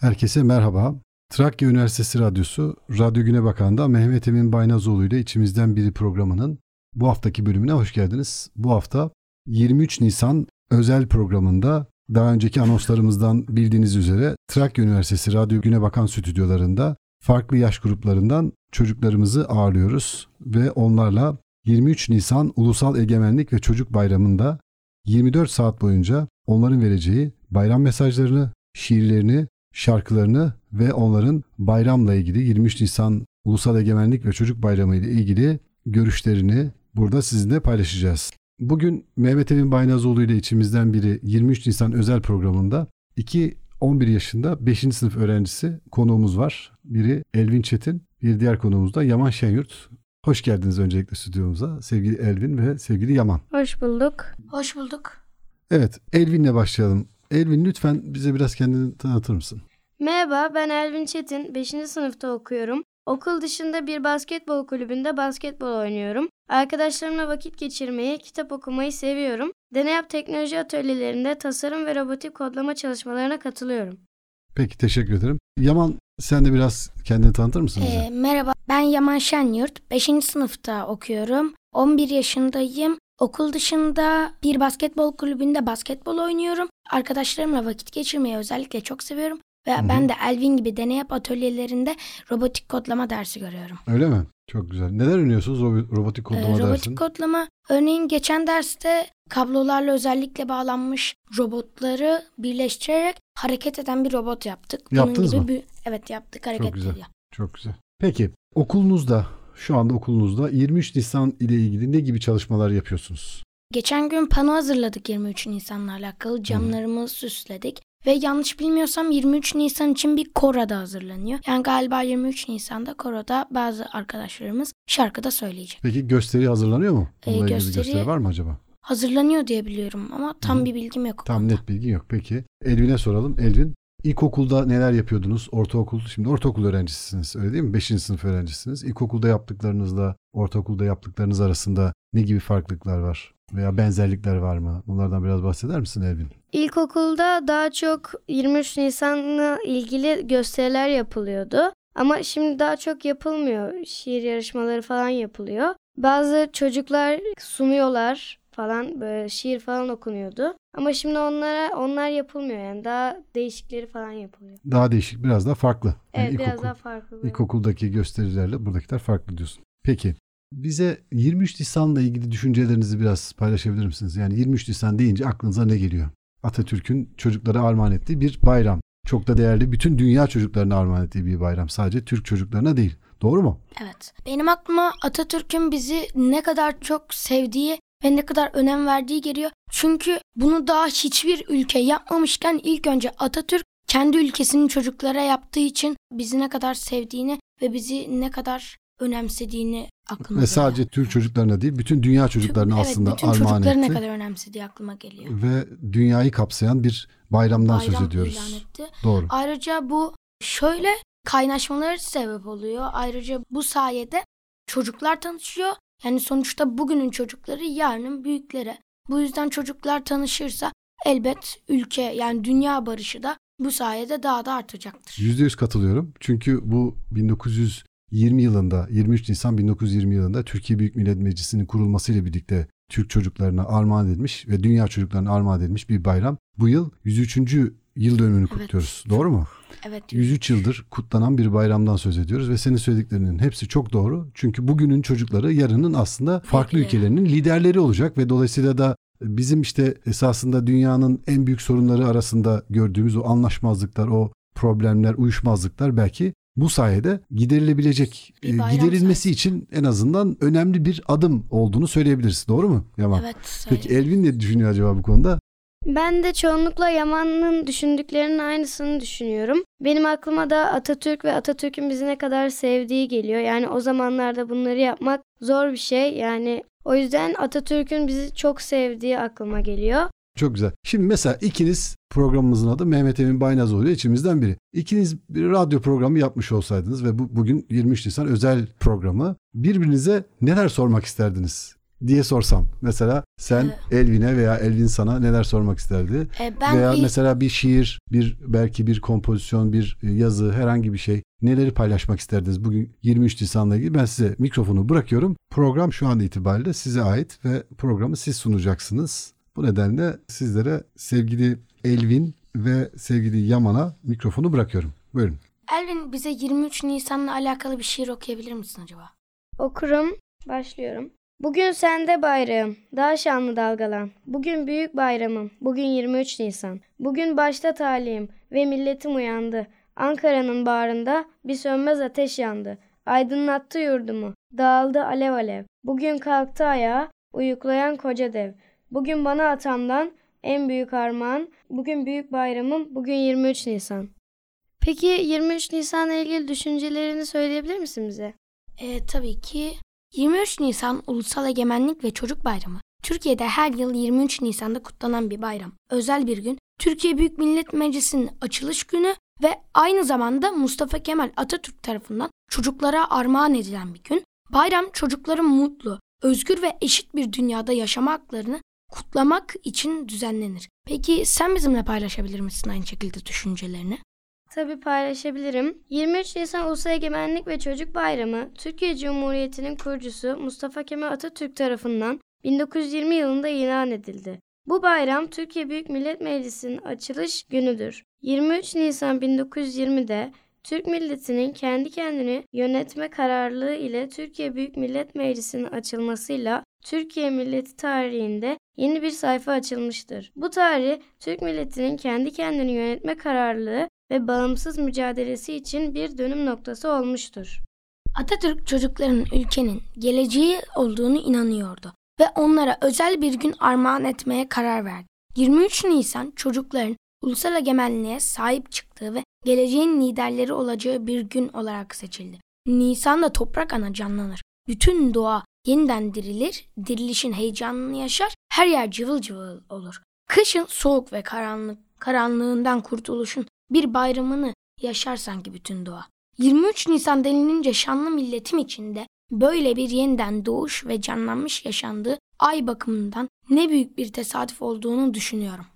Herkese merhaba. Trakya Üniversitesi Radyosu, Radyo Güne Bakan'da Mehmet Emin Baynazoğlu ile içimizden biri programının bu haftaki bölümüne hoş geldiniz. Bu hafta 23 Nisan özel programında daha önceki anonslarımızdan bildiğiniz üzere Trakya Üniversitesi Radyo Güne Bakan stüdyolarında farklı yaş gruplarından çocuklarımızı ağırlıyoruz ve onlarla 23 Nisan Ulusal Egemenlik ve Çocuk Bayramı'nda 24 saat boyunca onların vereceği bayram mesajlarını, şiirlerini, şarkılarını ve onların bayramla ilgili 23 Nisan Ulusal Egemenlik ve Çocuk Bayramı ile ilgili görüşlerini burada sizinle paylaşacağız. Bugün Mehmet Emin Baynazoğlu ile içimizden biri 23 Nisan özel programında iki 11 yaşında 5. sınıf öğrencisi konuğumuz var. Biri Elvin Çetin, bir diğer konuğumuz da Yaman Şenyurt. Hoş geldiniz öncelikle stüdyomuza sevgili Elvin ve sevgili Yaman. Hoş bulduk. Hoş bulduk. Evet, Elvin'le başlayalım. Elvin lütfen bize biraz kendini tanıtır mısın? Merhaba, ben Elvin Çetin. 5. sınıfta okuyorum. Okul dışında bir basketbol kulübünde basketbol oynuyorum. Arkadaşlarımla vakit geçirmeyi, kitap okumayı seviyorum. Deneyap teknoloji atölyelerinde tasarım ve robotik kodlama çalışmalarına katılıyorum. Peki teşekkür ederim. Yaman sen de biraz kendini tanıtır mısın bize? Ee, merhaba, ben Yaman Şenyurt. 5. sınıfta okuyorum. 11 yaşındayım. Okul dışında bir basketbol kulübünde basketbol oynuyorum. Arkadaşlarımla vakit geçirmeyi özellikle çok seviyorum. Ve Hı hı. ben de Elvin gibi deney yap atölyelerinde robotik kodlama dersi görüyorum. Öyle mi? Çok güzel. Neler öğreniyorsunuz robo- robotik Ee, kodlama robotik dersinde? kodlama örneğin geçen derste kablolarla özellikle bağlanmış robotları birleştirerek hareket eden bir robot yaptık. Yaptınız gibi mı? bir evet yaptık hareket güzel. ediyor. Çok güzel. Peki okulunuzda şu anda okulunuzda 23 Nisan ile ilgili ne gibi çalışmalar yapıyorsunuz? Geçen gün pano hazırladık 23 Nisan'la alakalı. Camlarımızı süsledik. Ve yanlış bilmiyorsam 23 Nisan için bir koro da hazırlanıyor. Yani galiba 23 Nisan'da koroda bazı arkadaşlarımız şarkıda söyleyecek. Peki gösteri hazırlanıyor mu? Ee, Bununla ilgili gösteri- gösteri var mı acaba? Hazırlanıyor diye biliyorum ama tam Hı. bir bilgim yok. Tam net bilgi yok. Peki Elvin'e soralım. Elvin ilkokulda neler yapıyordunuz? Ortaokul, şimdi ortaokul öğrencisisiniz öyle değil mi? 5. sınıf öğrencisiniz. İlkokulda yaptıklarınızla ortaokulda yaptıklarınız arasında ne gibi farklılıklar var? Veya benzerlikler var mı? Bunlardan biraz bahseder misin Elvin? İlkokulda daha çok 23 Nisan'la ilgili gösteriler yapılıyordu. Ama şimdi daha çok yapılmıyor. Şiir yarışmaları falan yapılıyor. Bazı çocuklar sunuyorlar falan böyle şiir falan okunuyordu. Ama şimdi onlara onlar yapılmıyor yani daha değişikleri falan yapılıyor. Daha değişik, biraz daha farklı. Yani Evet biraz ilkokul- daha farklı. İlkokuldaki gösterilerle buradakiler farklı diyorsun. Peki bize 23 Nisan'la ilgili düşüncelerinizi biraz paylaşabilir misiniz? Yani 23 Nisan deyince aklınıza ne geliyor? Atatürk'ün çocuklara armağan ettiği bir bayram. Çok da değerli bütün dünya çocuklarına armağan ettiği bir bayram. Sadece Türk çocuklarına değil. Doğru mu? Evet. Benim aklıma Atatürk'ün bizi ne kadar çok sevdiği ve ne kadar önem verdiği geliyor. Çünkü bunu daha hiçbir ülke yapmamışken ilk önce Atatürk kendi ülkesinin çocuklara yaptığı için bizi ne kadar sevdiğini ve bizi ne kadar önemsediğini aklıma Ve geliyor. sadece Türk çocuklarına değil bütün dünya çocuklarına evet, aslında bütün armağan çocukları ne kadar önemsediği aklıma geliyor. Ve dünyayı kapsayan bir bayramdan söz Bayram ediyoruz. ilan etti. Doğru. Ayrıca bu şöyle kaynaşmaları sebep oluyor. Ayrıca bu sayede çocuklar tanışıyor. Yani sonuçta bugünün çocukları yarının büyükleri. Bu yüzden çocuklar tanışırsa elbet ülke yani dünya barışı da bu sayede daha da artacaktır. %100 katılıyorum. Çünkü bu 1920 yılında 23 Nisan 1920 yılında Türkiye Büyük Millet Meclisi'nin kurulmasıyla birlikte Türk çocuklarına armağan edilmiş ve dünya çocuklarına armağan edilmiş bir bayram. Bu yıl 103. yıl dönümünü Evet. kutluyoruz. Doğru mu? Evet. 103 yıldır kutlanan bir bayramdan söz ediyoruz ve senin söylediklerinin hepsi çok doğru. Çünkü bugünün çocukları yarının aslında farklı Bekliyor. ülkelerinin liderleri olacak ve dolayısıyla da bizim işte esasında dünyanın en büyük sorunları arasında gördüğümüz o anlaşmazlıklar, o problemler, uyuşmazlıklar belki bu sayede giderilebilecek, e, giderilmesi sayesinde. için en azından önemli bir adım olduğunu söyleyebiliriz. Doğru mu Yaman? Evet. Peki. Elvin ne düşünüyor acaba bu konuda? Ben de çoğunlukla Yaman'ın düşündüklerinin aynısını düşünüyorum. Benim aklıma da Atatürk ve Atatürk'ün bizi ne kadar sevdiği geliyor. Yani o zamanlarda bunları yapmak zor bir şey. Yani o yüzden Atatürk'ün bizi çok sevdiği aklıma geliyor. Çok güzel. Şimdi mesela ikiniz programımızın adı Mehmet Emin Baynazoğlu oluyor içimizden biri. İkiniz bir radyo programı yapmış olsaydınız ve bu, bugün 23 Nisan özel programı birbirinize neler sormak isterdiniz? Diye sorsam. Mesela sen Elvin'e veya Elvin sana neler sormak isterdi? E, ben veya ilk- mesela bir şiir, bir belki bir kompozisyon, bir e, yazı, herhangi bir şey. Neleri paylaşmak isterdiniz bugün 23 Nisan'la ilgili? Ben size mikrofonu bırakıyorum. Program şu an itibariyle size ait ve programı siz sunacaksınız. Bu nedenle sizlere sevgili Elvin ve sevgili Yaman'a mikrofonu bırakıyorum. Buyurun. Elvin bize 23 Nisan'la alakalı bir şiir okuyabilir misin acaba? Okurum, başlıyorum. Bugün sende bayrağım, daha şanlı dalgalan. Bugün büyük bayramım, bugün 23 Nisan. Bugün başta talihim ve milletim uyandı. Ankara'nın bağrında bir sönmez ateş yandı. Aydınlattı yurdumu, dağıldı alev alev. Bugün kalktı ayağa, uyuklayan koca dev. Bugün bana atamdan en büyük armağan, bugün büyük bayramım, bugün 23 Nisan. Peki 23 Nisan'la ilgili düşüncelerini söyleyebilir misin bize? E, tabii ki 23 Nisan Ulusal Egemenlik ve Çocuk Bayramı. Türkiye'de her yıl 23 Nisan'da kutlanan bir bayram. Özel bir gün. Türkiye Büyük Millet Meclisi'nin açılış günü ve aynı zamanda Mustafa Kemal Atatürk tarafından çocuklara armağan edilen bir gün. Bayram çocukların mutlu, özgür ve eşit bir dünyada yaşama haklarını kutlamak için düzenlenir. Peki sen bizimle paylaşabilir misin aynı şekilde düşüncelerini? Tabii paylaşabilirim. 23 Nisan Ulusal Egemenlik ve Çocuk Bayramı, Türkiye Cumhuriyeti'nin kurucusu Mustafa Kemal Atatürk tarafından 1920 yılında ilan edildi. Bu bayram Türkiye Büyük Millet Meclisi'nin açılış günüdür. 23 Nisan 1920'de Türk milletinin kendi kendini yönetme kararlılığı ile Türkiye Büyük Millet Meclisi'nin açılmasıyla Türkiye milleti tarihinde yeni bir sayfa açılmıştır. Bu tarih Türk milletinin kendi kendini yönetme kararlılığı ve bağımsız mücadelesi için bir dönüm noktası olmuştur. Atatürk çocukların ülkenin geleceği olduğunu inanıyordu ve onlara özel bir gün armağan etmeye karar verdi. 23 Nisan çocukların ulusal egemenliğe sahip çıktığı ve geleceğin liderleri olacağı bir gün olarak seçildi. Nisan'da toprak ana canlanır. Bütün doğa yeniden dirilir, dirilişin heyecanını yaşar, her yer cıvıl cıvıl olur. Kışın soğuk ve karanlık, karanlığından kurtuluşun bir bayramını yaşar sanki bütün doğa. 23 Nisan denilince şanlı milletim içinde böyle bir yeniden doğuş ve canlanmış yaşandığı ay bakımından ne büyük bir tesadüf olduğunu düşünüyorum.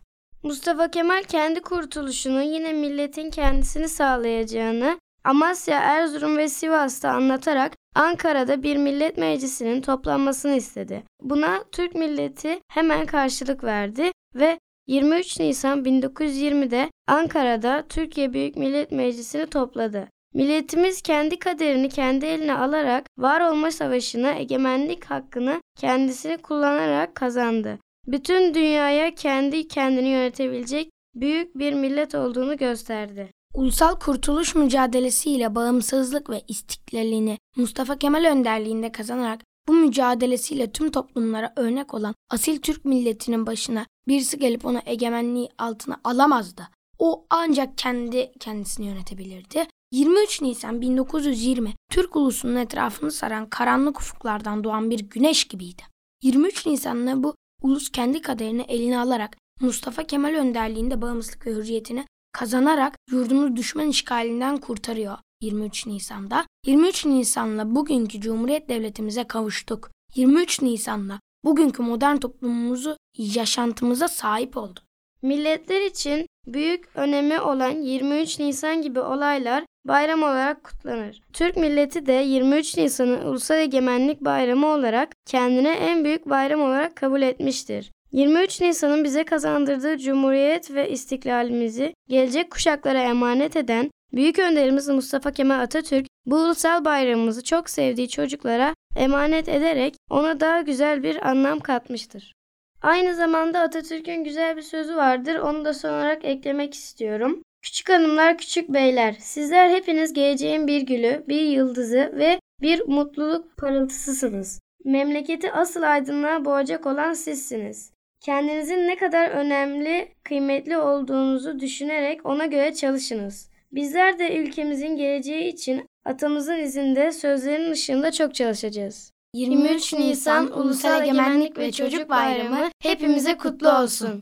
Mustafa Kemal kendi kurtuluşunu yine milletin kendisini sağlayacağını Amasya, Erzurum ve Sivas'ta anlatarak Ankara'da bir millet meclisinin toplanmasını istedi. Buna Türk milleti hemen karşılık verdi ve 23 Nisan 1920'de Ankara'da Türkiye Büyük Millet Meclisi'ni topladı. Milletimiz kendi kaderini kendi eline alarak var olma savaşına egemenlik hakkını kendisini kullanarak kazandı. Bütün dünyaya kendi kendini yönetebilecek büyük bir millet olduğunu gösterdi. Ulusal kurtuluş mücadelesiyle bağımsızlık ve istiklalini Mustafa Kemal önderliğinde kazanarak bu mücadelesiyle tüm toplumlara örnek olan asil Türk milletinin başına birisi gelip onu egemenliği altına alamazdı. O ancak kendi kendisini yönetebilirdi. 23 Nisan 1920 Türk ulusunun etrafını saran karanlık ufuklardan doğan bir güneş gibiydi. 23 Nisan'da bu ulus kendi kaderini eline alarak Mustafa Kemal önderliğinde bağımsızlık ve hürriyetini kazanarak yurdunu düşman işgalinden kurtarıyor 23 Nisan'da. 23 Nisan'la bugünkü Cumhuriyet Devletimize kavuştuk. 23 Nisan'la bugünkü modern toplumumuzu yaşantımıza sahip olduk. Milletler için büyük önemi olan 23 Nisan gibi olaylar bayram olarak kutlanır. Türk milleti de 23 Nisan'ı Ulusal Egemenlik Bayramı olarak kendine en büyük bayram olarak kabul etmiştir. 23 Nisan'ın bize kazandırdığı cumhuriyet ve istiklalimizi gelecek kuşaklara emanet eden büyük önderimiz Mustafa Kemal Atatürk bu ulusal bayramımızı çok sevdiği çocuklara emanet ederek ona daha güzel bir anlam katmıştır. Aynı zamanda Atatürk'ün güzel bir sözü vardır. Onu da son olarak eklemek istiyorum. Küçük hanımlar, küçük beyler, sizler hepiniz geleceğin bir gülü, bir yıldızı ve bir mutluluk parıltısısınız. Memleketi asıl aydınlığa boğacak olan sizsiniz. Kendinizin ne kadar önemli, kıymetli olduğunuzu düşünerek ona göre çalışınız. Bizler de ülkemizin geleceği için atamızın izinde sözlerin ışığında çok çalışacağız. 23 Nisan Ulusal Egemenlik ve Çocuk Bayramı hepimize kutlu olsun.